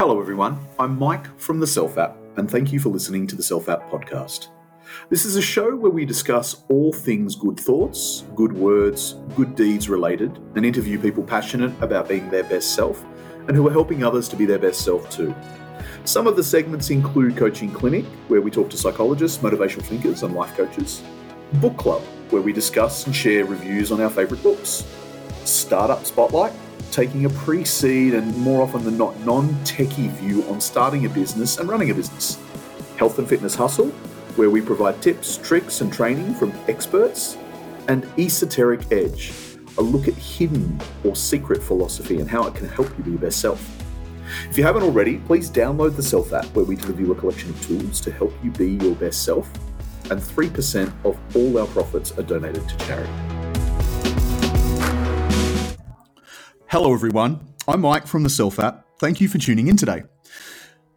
Hello, everyone. I'm Mike from the Self App, and thank you for listening to the Self App podcast. This is a show where we discuss all things good thoughts, good words, good deeds related, and interview people passionate about being their best self and who are helping others to be their best self too. Some of the segments include Coaching Clinic, where we talk to psychologists, motivational thinkers, and life coaches, Book Club, where we discuss and share reviews on our favourite books, Startup Spotlight, taking a pre seed and more often than not non techie view on starting a business and running a business, Health and Fitness Hustle, where we provide tips, tricks, and training from experts, and Esoteric Edge, a look at hidden or secret philosophy and how it can help you be your best self. If you haven't already, please download the Self app where we deliver you a collection of tools to help you be your best self, and 3% of all our profits are donated to charity. Hello, everyone. I'm Mike from the Self app. Thank you for tuning in today.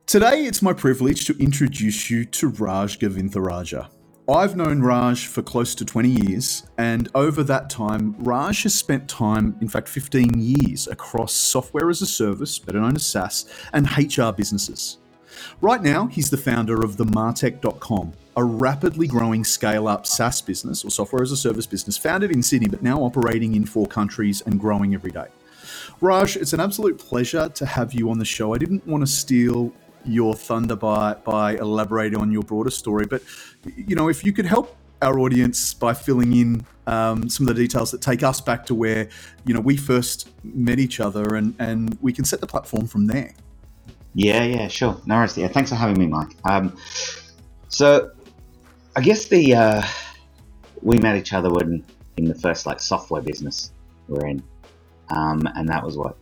Today, it's my privilege to introduce you to Raaj Govintharajah. I've known Raaj for close to 20 years, and over that time, Raaj has spent time, in fact, 15 years, across software as a service, better known as SaaS, and HR businesses. Right now, he's the founder of the Martec.com, a rapidly growing scale up SaaS business or software as a service business founded in Sydney, but now operating in four countries and growing every day. Raaj, it's an absolute pleasure to have you on the show. I didn't want to steal your thunder by by elaborating on your broader story. But you know, if you could help our audience by filling in um, some of the details that take us back to where you know we first met each other, and and we can set the platform from there. Yeah, yeah, sure. No. Yeah, thanks for having me, Mike. Um, so, I guess the uh, we met each other when in the first like software business we're in, um, and that was what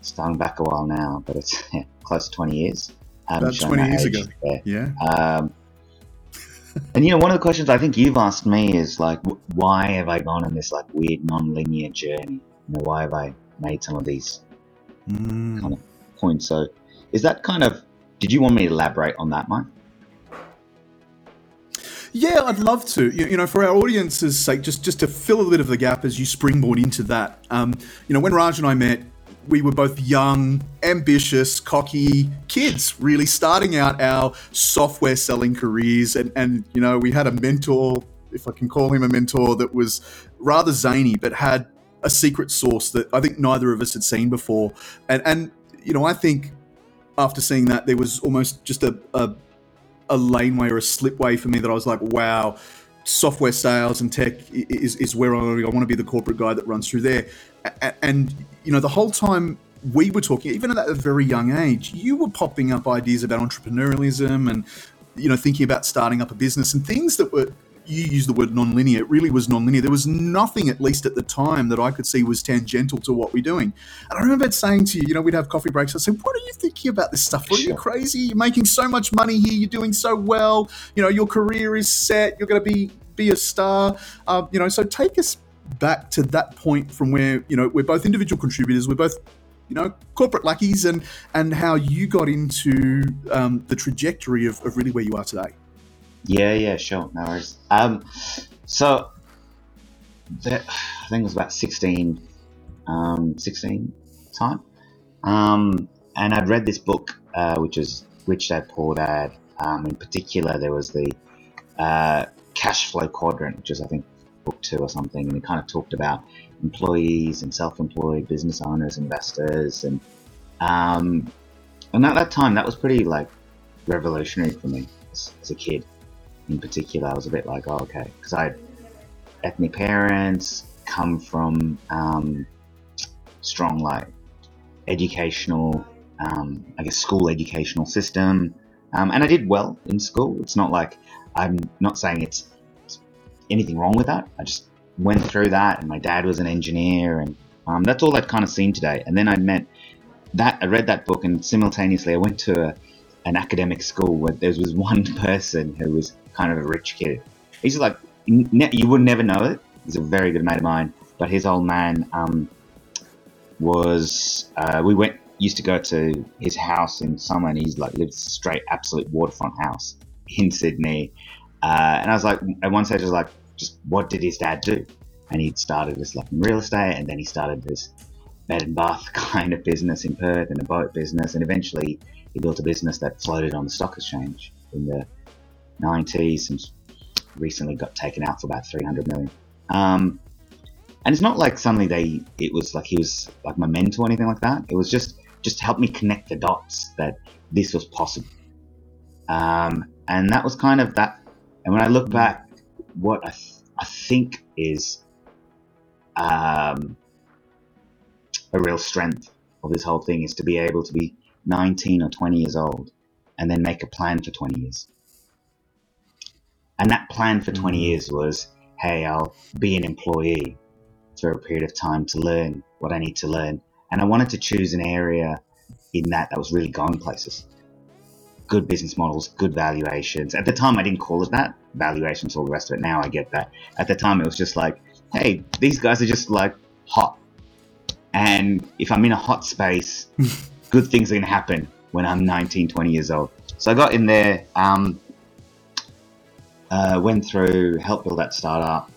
starting back a while now, but it's yeah, close to 20 years. About 20 years ago. There. Yeah. Um, and you know, one of the questions I think you've asked me is like, why have I gone on this like weird non-linear journey? You know, why have I made some of these mm. kind of points? So, is that kind of? Did you want me to elaborate on that, Mike? Yeah, I'd love to. You, you, know, for our audience's sake, just just to fill a bit of the gap as you springboard into that. Um, you know, when Raaj and I met, we were both young, ambitious, cocky kids, really starting out our software selling careers. And, and, you know, we had a mentor, if I can call him a mentor, that was rather zany, but had a secret source that I think neither of us had seen before. And, and you know, I think after seeing that, there was almost just a, a, a laneway or a slipway for me that I was like, wow, software sales and tech is, is where I, I want to be the corporate guy that runs through there. And, you know, the whole time we were talking, even at a very young age, you were popping up ideas about entrepreneurialism and, you know, thinking about starting up a business and things that were you use the word non-linear. It really was non-linear. There was nothing, at least at the time, that I could see was tangential to what we're doing. And I remember saying to you, you know, we'd have coffee breaks. I said, "What are you thinking about this stuff? What are you crazy? You're making so much money here. You're doing so well. You know, your career is set. You're going to be be a star. Uh, you know, so take us back to that point from where you know we're both individual contributors. We're both you know corporate lackeys and and how you got into um, the trajectory of, of really where you are today yeah, yeah, sure, no worries. Um, so that, I think it was about 16, um, 16 time. Um, and I'd read this book, uh, which is Rich Dad Poor Dad. Um, in particular, there was the uh, cash flow quadrant, which is, I think, book two or something. And it kind of talked about employees and self employed business owners, investors. And, um, and at that time, that was pretty like revolutionary for me as, as a kid in particular, I was a bit like, oh, okay, because I had ethnic parents, come from um, strong like educational, um, I guess school educational system, um, and I did well in school. It's not like I'm not saying it's anything wrong with that. I just went through that, and my dad was an engineer, and um, that's all I'd kind of seen today. And then I met that I read that book, and simultaneously I went to a, an academic school where there was one person who was kind of a rich kid. He's like, you would never know it. He's a very good mate of mine, but his old man um, was. Uh, we went used to go to his house in summer, and he's like lived straight absolute waterfront house in Sydney. Uh, and I was like, at one stage, I was like, just what did his dad do? And he'd started this like real estate, and then he started this bed and bath kind of business in Perth and a boat business, and eventually he built a business that floated on the stock exchange in the 90s and recently got taken out for about 300 million. Um, and it's not like suddenly they it was like he was like my mentor or anything like that. It was just just to help me connect the dots that this was possible. Um, and that was kind of that. And when I look back, what I, th- I think is um, a real strength of this whole thing is to be able to be 19 or 20 years old and then make a plan for 20 years. And that plan for 20 mm. years was hey, I'll be an employee for a period of time to learn what I need to learn. And I wanted to choose an area in that that was really gone places. Good business models, good valuations. At the time, I didn't call it that valuations, all the rest of it. Now I get that. At the time, it was just like, hey, these guys are just like hot. And if I'm in a hot space, good things are going to happen when I'm 19, 20 years old. So I got in there, um, uh, went through, helped build that startup,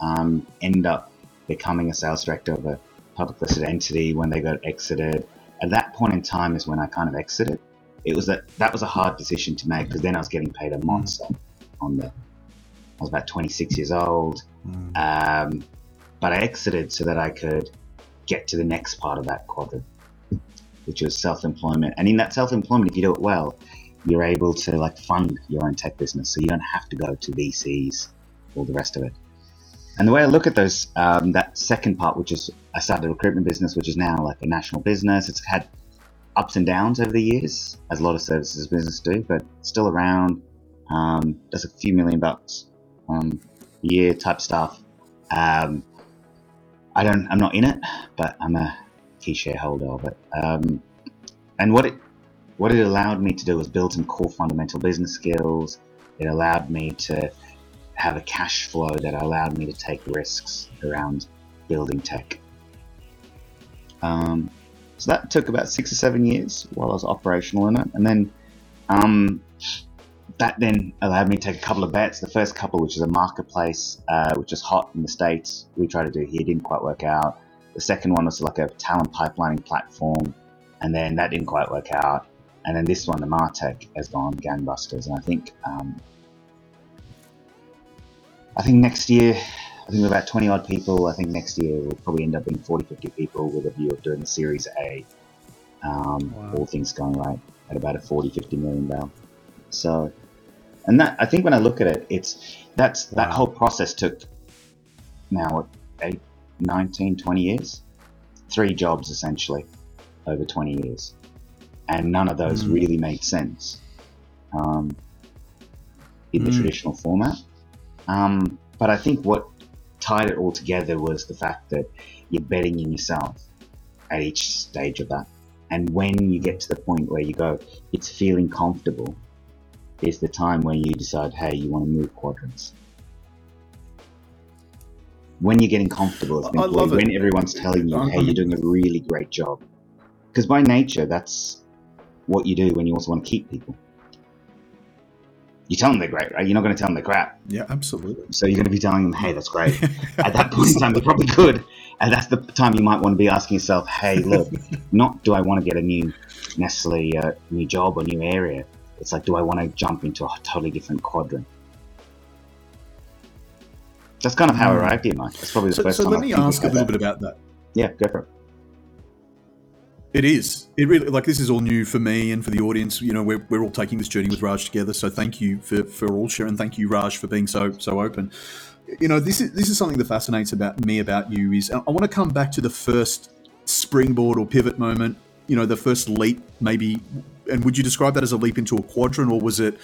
um, end up becoming a sales director of a public listed entity when they got exited. At that point in time is when I kind of exited. It was that that was a hard decision to make because then I was getting paid a monster on the. I was about 26 years old, mm. um, but I exited so that I could get to the next part of that quadrant, which was self-employment. And in that self-employment, if you do it well, you're able to like fund your own tech business, so you don't have to go to VCs, all the rest of it. And the way I look at those, um, that second part, which is I started a recruitment business, which is now like a national business. It's had ups and downs over the years, as a lot of services businesses do, but still around. Um, does a few million bucks um, a year type stuff. Um, I don't, I'm not in it, but I'm a key shareholder of it. Um, and what it, what it allowed me to do was build some core fundamental business skills. It allowed me to have a cash flow that allowed me to take risks around building tech. Um, so that took about six or seven years while I was operational in it, and then um, that then allowed me to take a couple of bets. The first couple, which is a marketplace, uh, which is hot in the states, we tried to do here, didn't quite work out. The second one was like a talent pipelining platform, and then that didn't quite work out. And then this one, the Martec, has gone gangbusters, and I think um, I think next year, I think we're about 20 odd people. I think next year we'll probably end up being 40, 50 people with a view of doing the Series A. Um, wow. All things going right at about a 40, 50 million barrel. So, and that, I think when I look at it, it's, that's, wow. that whole process took now, what, eight, 19, 20 years? Three jobs essentially over 20 years. And none of those mm. really made sense um, in the mm. traditional format. Um, but I think what tied it all together was the fact that you're betting in yourself at each stage of that. And when you get to the point where you go, it's feeling comfortable, is the time when you decide, hey, you want to move quadrants. When you're getting comfortable as an employee, when everyone's telling you, hey, you're doing a really great job. Because by nature, that's what you do when you also want to keep people you tell them they're great, right? You're not going to tell them they're crap. Yeah, absolutely. So you're going to be telling them, hey, that's great. At that point in time, they're probably good. And that's the time you might want to be asking yourself, hey, look, not do I want to get a new, necessarily a uh, new job or new area. It's like, do I want to jump into a totally different quadrant? That's kind of how I arrived here, Mike. That's probably the so, first so time. So let me ask a little that. bit about that. Yeah, go for it. It is. It really like this is all new for me and for the audience. You know, we're, we're all taking this journey with Raaj together. So thank you for, for all sharing. Thank you, Raaj, for being so so open. You know, this is this is something that fascinates about me about you is I want to come back to the first springboard or pivot moment. You know, the first leap, maybe. And would you describe that as a leap into a quadrant, or was it,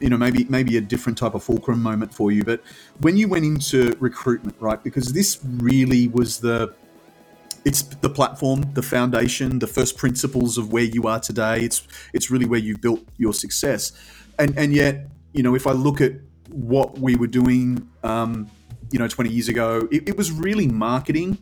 you know, maybe maybe a different type of fulcrum moment for you? But when you went into recruitment, right? Because this really was the it's the platform, the foundation, the first principles of where you are today. It's it's really where you've built your success, and and yet you know if I look at what we were doing, um, you know, 20 years ago, it, it was really marketing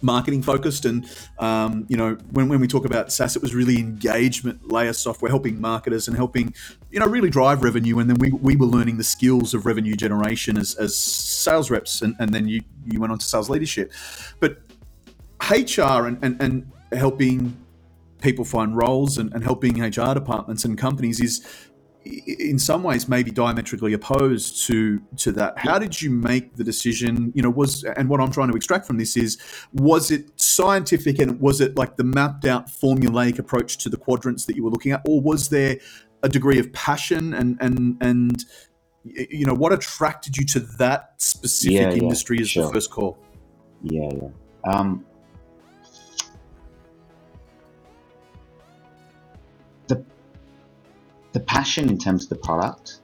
marketing focused. And um, you know when, when we talk about SaaS it was really engagement layer software helping marketers and helping you know really drive revenue. And then we, we were learning the skills of revenue generation as, as sales reps. And, and then you you went on to sales leadership. But HR and, and, and helping people find roles and, and helping HR departments and companies is in some ways maybe diametrically opposed to to that. How did you make the decision? You know was and what i'm trying to extract from this is was it scientific and was it like the mapped out formulaic approach to the quadrants that you were looking at? Or was there a degree of passion and and and you know what attracted you to that specific yeah, yeah, industry as sure. the first call? Yeah yeah. Um the passion in terms of the product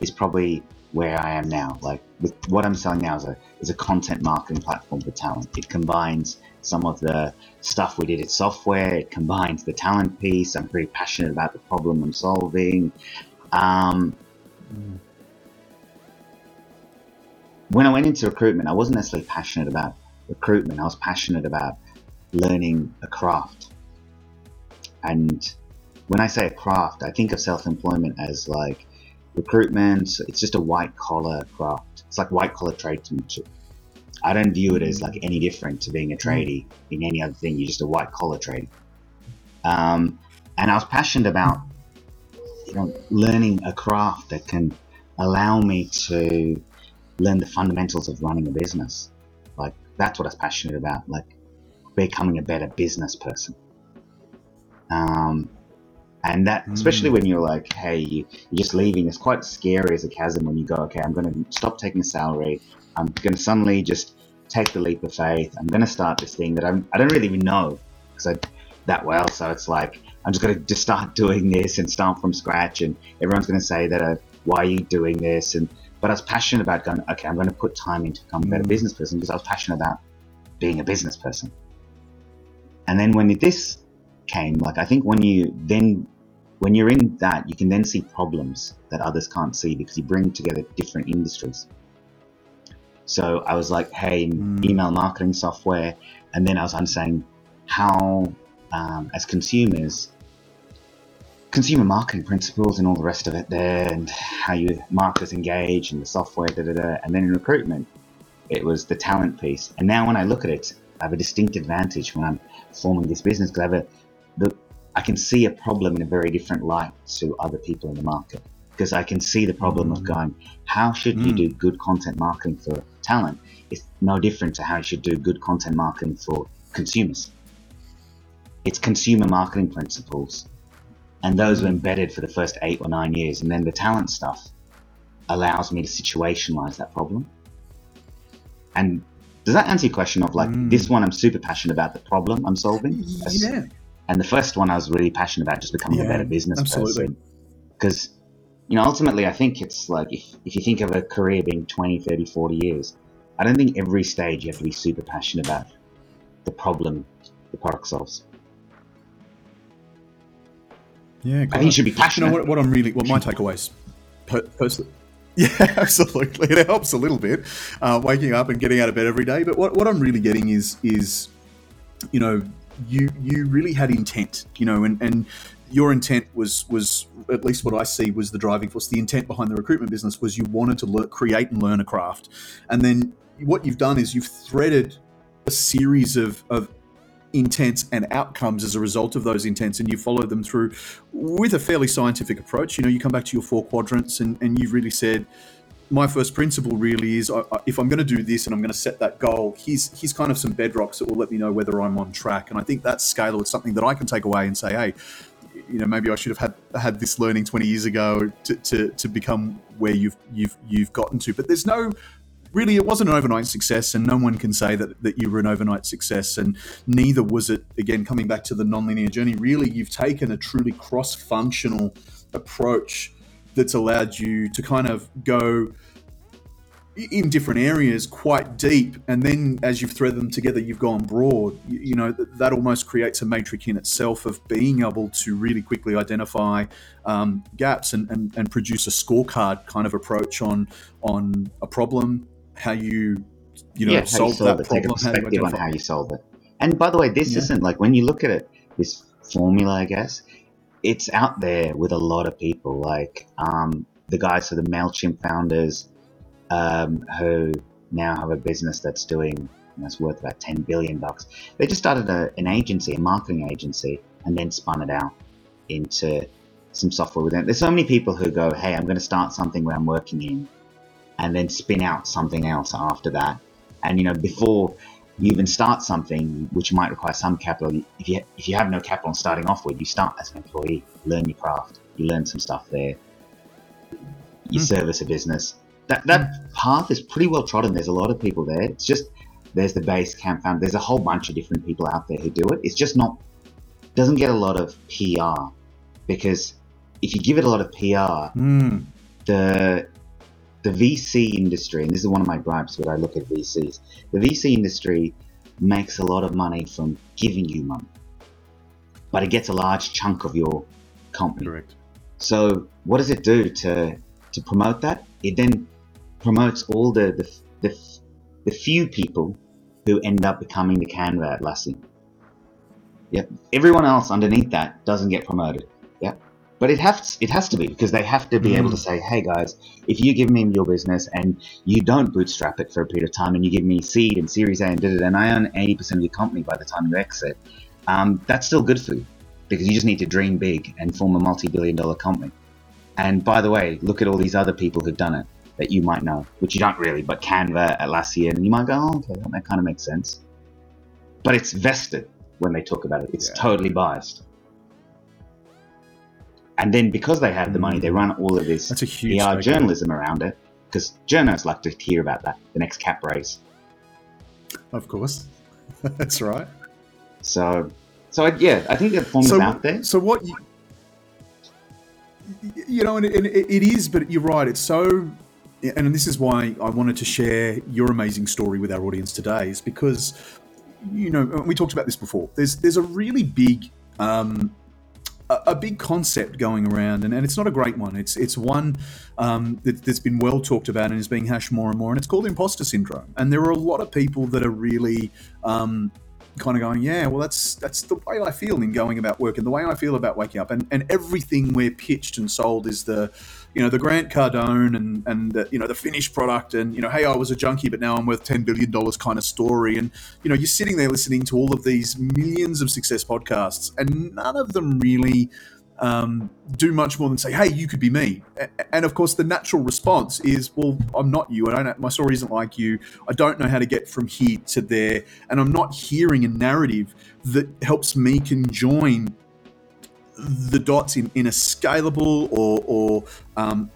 is probably where I am now. Like with what I'm selling now is a is a content marketing platform for talent. It combines some of the stuff we did at software. It combines the talent piece. I'm pretty passionate about the problem I'm solving. Um, when I went into recruitment, I wasn't necessarily passionate about recruitment. I was passionate about learning a craft and when I say a craft, I think of self-employment as like recruitment. It's just a white collar craft. It's like white collar tradesmanship. I don't view it as like any different to being a tradie in any other thing. You're just a white collar tradie. Um, and I was passionate about you know learning a craft that can allow me to learn the fundamentals of running a business. Like that's what I was passionate about. Like becoming a better business person. Um, and that, especially mm. when you're like, hey, you, are just leaving, it's quite scary as a chasm when you go, okay, I'm going to stop taking a salary. I'm going to suddenly just take the leap of faith. I'm going to start this thing that I'm, I don't really even know because I that well. So it's like, I'm just going to just start doing this and start from scratch. And everyone's going to say that, uh, why are you doing this? And, but I was passionate about going, okay, I'm going to put time into becoming a better mm. business person because I was passionate about being a business person. And then when this came. Like I think when you then when you're in that, you can then see problems that others can't see because you bring together different industries. So I was like, hey, mm. email marketing software, and then I was understanding how, um, as consumers, consumer marketing principles and all the rest of it there, and how you marketers engage and the software, da da da. And then in recruitment, it was the talent piece. And now when I look at it, I have a distinct advantage when I'm forming this business because I have a the, I can see a problem in a very different light to other people in the market because I can see the problem mm. of going, how should mm. you do good content marketing for talent? It's no different to how you should do good content marketing for consumers. It's consumer marketing principles, and those were embedded for the first eight or nine years, and then the talent stuff allows me to situationalize that problem. And does that answer your question of like mm. this one I'm super passionate about the problem I'm solving? Yeah. And the first one I was really passionate about just becoming yeah, a better business absolutely. person. Because, you know, ultimately I think it's like if, if you think of a career being 20, 30, 40 years, I don't think every stage you have to be super passionate about the problem the product solves. Yeah, I think you should be passionate. You know, what, what I'm really, what my takeaways per, personally, yeah, absolutely. It helps a little bit, uh, waking up and getting out of bed every day. But what, what I'm really getting is is, you know, you you really had intent, you know, and and your intent was was at least what I see was the driving force. The intent behind the recruitment business was you wanted to create and learn a craft, and then what you've done is you've threaded a series of of intents and outcomes as a result of those intents and you follow them through with a fairly scientific approach you know you come back to your four quadrants and, and you've really said my first principle really is I, I, if I'm going to do this and I'm going to set that goal, here's here's kind of some bedrocks that will let me know whether I'm on track. And I think that scale is something that I can take away and say, hey, you know, maybe I should have had had this learning 20 years ago to, to, to become where you've you've you've gotten to. But there's no really it wasn't an overnight success and no one can say that, that you were an overnight success and neither was it again coming back to the nonlinear journey really you've taken a truly cross-functional approach that's allowed you to kind of go in different areas quite deep and then as you've threaded them together you've gone broad you, you, know that almost creates a matrix in itself of being able to really quickly identify um, gaps and, and, and produce a scorecard kind of approach on on a problem how you you know yeah, solve, you solve that it. problem take a perspective on how you solve it and by the way this yeah. isn't like when you look at it this formula i guess it's out there with a lot of people, like um, the guys, so the Mailchimp founders, um, who now have a business that's doing that's worth about 10 billion bucks. They just started a, an agency, a marketing agency, and then spun it out into some software within. There's so many people who go, hey, I'm going to start something where I'm working in, and then spin out something else after that. And, you know, before you even start something which might require some capital, if you, if you have no capital on starting off with, you start as an employee, learn your craft, you learn some stuff there, you mm. service a business. That, that mm. path is pretty well trodden. There's a lot of people there. It's just, there's the base camp fund. There's a whole bunch of different people out there who do it. It's just not, doesn't get a lot of PR because if you give it a lot of PR, mm. the the VC industry, and this is one of my gripes when I look at VCs, the VC industry makes a lot of money from giving you money, but it gets a large chunk of your company. Correct. So what does it do to to promote that? It then promotes all the the, the, the few people who end up becoming the Canva Atlassian. Yep. Everyone else underneath that doesn't get promoted. But it has it has to be because they have to be mm. able to mm. say, hey guys, if you give me your business and you don't bootstrap it for a period of time and you give me seed and Series A and did it, and I own eighty percent of your company by the time you exit, um, that's still good for you because you just need to dream big and form a multi-billion dollar company. And by the way, look at all these other people who've done it that you might know, which you don't really, but Canva, Atlassian, and you might go, oh, okay, that kind of makes sense. But it's vested when they talk about it. It's yeah. totally biased. And then because they have the money, they run all of this That's a huge PR journalism around it because journalists like to hear about that, the next cap raise. Of course, that's right. So, so I, yeah, I think the form so, is out there. So what you, you know, and it, it is, but you're right. It's so, and this is why I wanted to share your amazing story with our audience today, is because, you know, we talked about this before. There's there's a really big um, a, big concept going around, and, and it's not a great one. It's it's one um, that, has been well talked about and is being hashed more and more, and it's called imposter syndrome. And there are a lot of people that are really um, kind of going, yeah, well, that's that's the way I feel in going about work, and the way I feel about waking up, and and everything we're pitched and sold is the you know the Grant Cardone and and the, you know the finished product and you know hey I was a junkie but now I'm worth ten billion dollars kind of story. And you know you're sitting there listening to all of these millions of success podcasts and none of them really um, do much more than say, "Hey, you could be me." And of course, the natural response is, "Well, I'm not you. I don't. My story isn't like you. I don't know how to get from here to there, and I'm not hearing a narrative that helps me conjoin the dots in, in a scalable or, or um,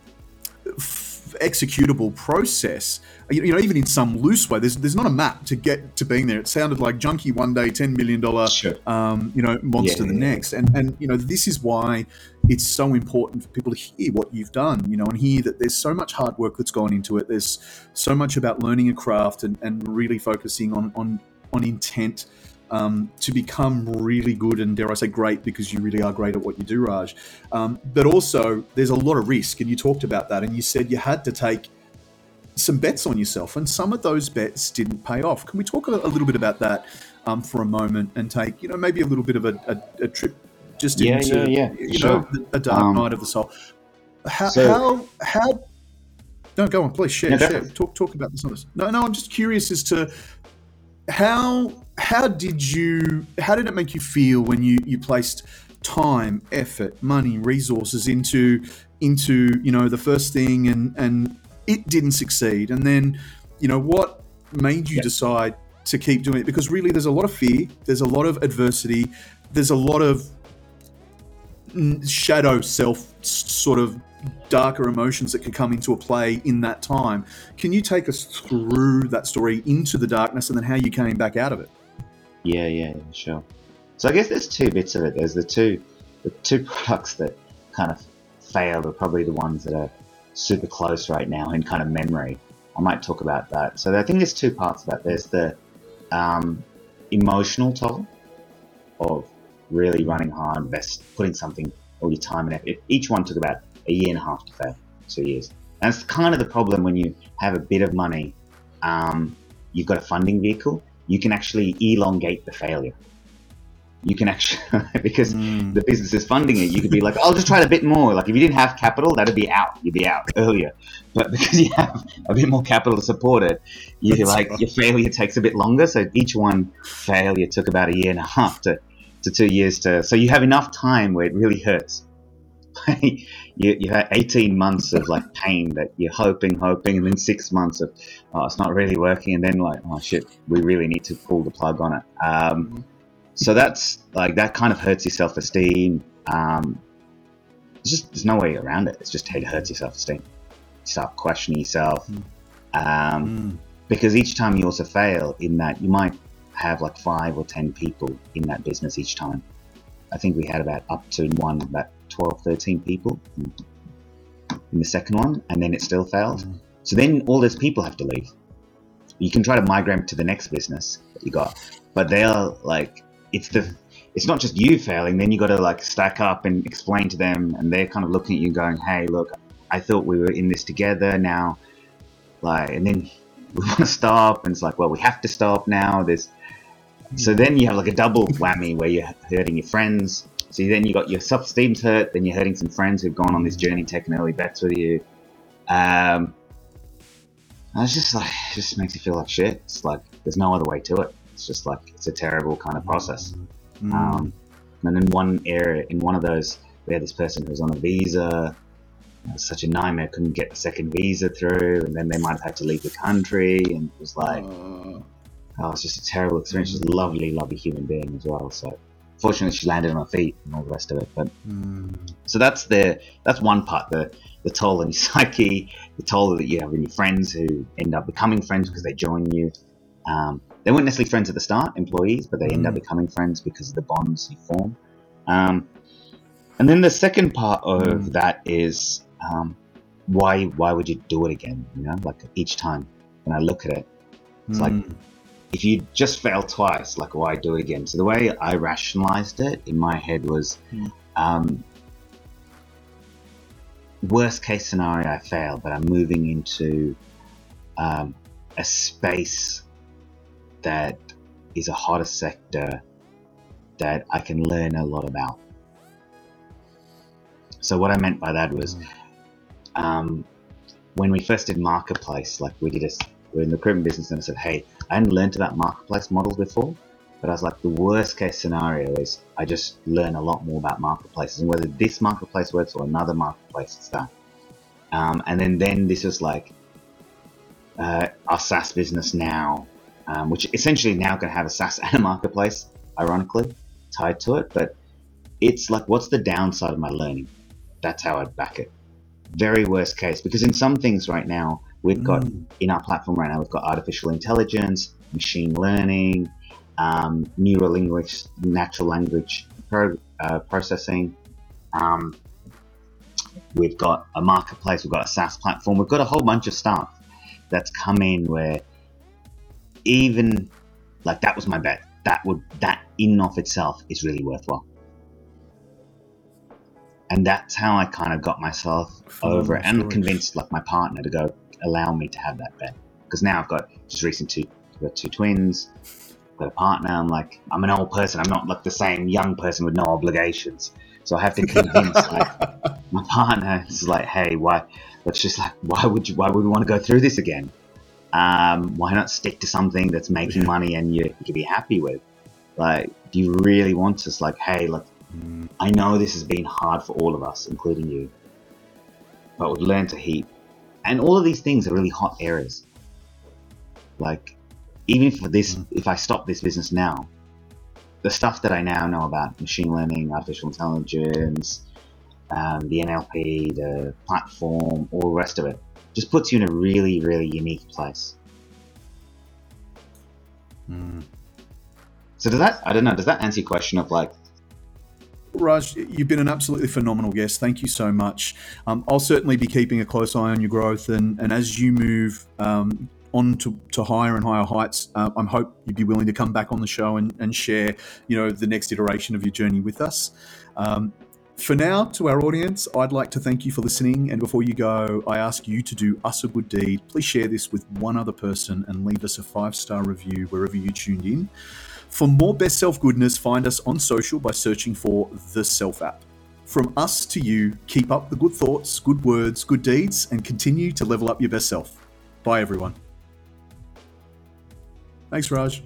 f- executable process. You, know, even in some loose way, there's there's not a map to get to being there. It sounded like junkie one day, ten million dollar, sure. um, you know, monster yeah, the yeah. next. And and you know, this is why it's so important for people to hear what you've done. You know, and hear that there's so much hard work that's gone into it. There's so much about learning a craft and, and really focusing on on on intent um, to become really good and dare I say great because you really are great at what you do, Raaj. Um, but also, there's a lot of risk, and you talked about that, and you said you had to take some bets on yourself, and some of those bets didn't pay off. Can we talk a, little bit about that um, for a moment and take, you know, maybe a little bit of a, a, a trip just yeah, into, yeah, yeah. you sure. know, a dark um, night of the soul? How, so, how, how no, go on, please share. share. Talk, talk about this. No, no, I'm just curious as to how how did you how did it make you feel when you you placed time, effort, money, resources into into you know the first thing and and it didn't succeed, and then you know what made you decide to keep doing it? Because really, there's a lot of fear, there's a lot of adversity, there's a lot of shadow self sort of darker emotions that could come into a play in that time. Can you take us through that story into the darkness and then how you came back out of it? Yeah, yeah, sure. So I guess there's two bits of it. There's the two the two products that kind of failed are probably the ones that are super close right now in kind of memory. I might talk about that. So I think there's two parts of that. There's the um, emotional toll of really running hard, invest, putting something all your time and effort. Each one took about a year and a half to fail, two years. And it's kind of the problem when you have a bit of money, um, you've got a funding vehicle, you can actually elongate the failure. You can actually because mm. the business is funding it. You could be like, I'll just try it a bit more. Like if you didn't have capital, that'd be out. You'd be out earlier. But because you have a bit more capital to support it, you That's like right. your failure takes a bit longer. So each one failure took about a year and a half to, to two years to. So you have enough time where it really hurts. you, you had 18 months of like pain that you're hoping, hoping, and then six months of, oh, it's not really working. And then like, oh shit, we really need to pull the plug on it. Um, mm-hmm so that's like that kind of hurts your self esteem. Um, it's just there's no way around it. It's just it hurts your self esteem. You start questioning yourself, mm. Um, mm. because each time you also fail in that you might have like five or ten people in that business each time. I think we had about up to one about 12, 13 people in, the second one, and then it still failed. Mm. So then all those people have to leave. You can try to migrate to the next business that you got, but they're like it's the it's not just you failing. Then you got to like stack up and explain to them, and they're kind of looking at you, going, "Hey, look, I thought we were in this together. Now, like, and then we want to stop, and it's like, well, we have to stop now. There's so then you have like a double whammy where you're hurting your friends. So then you got your self esteem's hurt. Then you're hurting some friends who've gone on this journey, taking early bets with you. Um, it's just like it just makes you feel like shit. It's like there's no other way to it. It's just like it's a terrible kind of process. Mm. Um, and in one area, in one of those, we had this person who was on a visa. It was such a nightmare. Couldn't get the second visa through, and then they might have had to leave the country. And it was like, uh, oh, it's just a terrible experience. She's a lovely, lovely human being as well. So fortunately, she landed on her feet and all the rest of it. But mm. so that's the that's one part. The the toll on your psyche, the toll that you have in your friends who end up becoming friends because they join you. Um, they weren't necessarily friends at the start, employees, but they end up mm. becoming friends because of the bonds you form. Um, and then the second part of mm. that is um, why why would you do it again? You know, like each time when I look at it, it's mm. like if you just fail twice, like why do it again? So the way I rationalized it in my head was, mm. um, worst case scenario, I fail, but I'm moving into um, a space that is a hotter sector that I can learn a lot about. So what I meant by that was, um, when we first did marketplace, like we did a, we're in the recruitment business, and I said, hey, I hadn't learned about marketplace models before, but I was like, the worst case scenario is I just learn a lot more about marketplaces and whether this marketplace works or another marketplace is that. Um, and then then this was like uh, our SaaS business now um, which essentially now can have a SaaS and a marketplace, ironically, tied to it. But it's like, what's the downside of my learning? That's how I'd back it. Very worst case, because in some things right now, we've got mm. in our platform right now, we've got artificial intelligence, machine learning, um, neural language, natural language pro, uh, processing. Um, we've got a marketplace, we've got a SaaS platform, we've got a whole bunch of stuff that's come in where even like that was my bet. That would that in and of itself is really worthwhile. And that's how I kind of got myself over it and convinced like my partner to go allow me to have that bet. Because now I've got just recent two got two twins, got a partner. I'm like I'm an old person. I'm not like the same young person with no obligations. So I have to convince like my partner is like, hey, why? Let's just like, why would you? Why would we want to go through this again? Um, why not stick to something that's making money and you, you can be happy with? Like, do you really want to? It's like, hey, look. I know this has been hard for all of us, including you, but we've learned to heat. And all of these things are really hot areas. Like, even for this, mm. if I stop this business now, the stuff that I now know about machine learning, artificial intelligence, um, the NLP, the platform, all the rest of it, just puts you in a really, really unique place. Mm. So does that? I don't know. Does that answer your question of like? Raaj, you've been an absolutely phenomenal guest. Thank you so much. Um, I'll certainly be keeping a close eye on your growth, and, and as you move um, on to, to higher and higher heights, uh, I hope you'd be willing to come back on the show and, and share, you know, the next iteration of your journey with us. Um, for now, to our audience, I'd like to thank you for listening. And before you go, I ask you to do us a good deed. Please share this with one other person and leave us a five star review wherever you tuned in. For more best self goodness, find us on social by searching for The Self App. From us to you, keep up the good thoughts, good words, good deeds, and continue to level up your best self. Bye, everyone. Thanks, Raaj.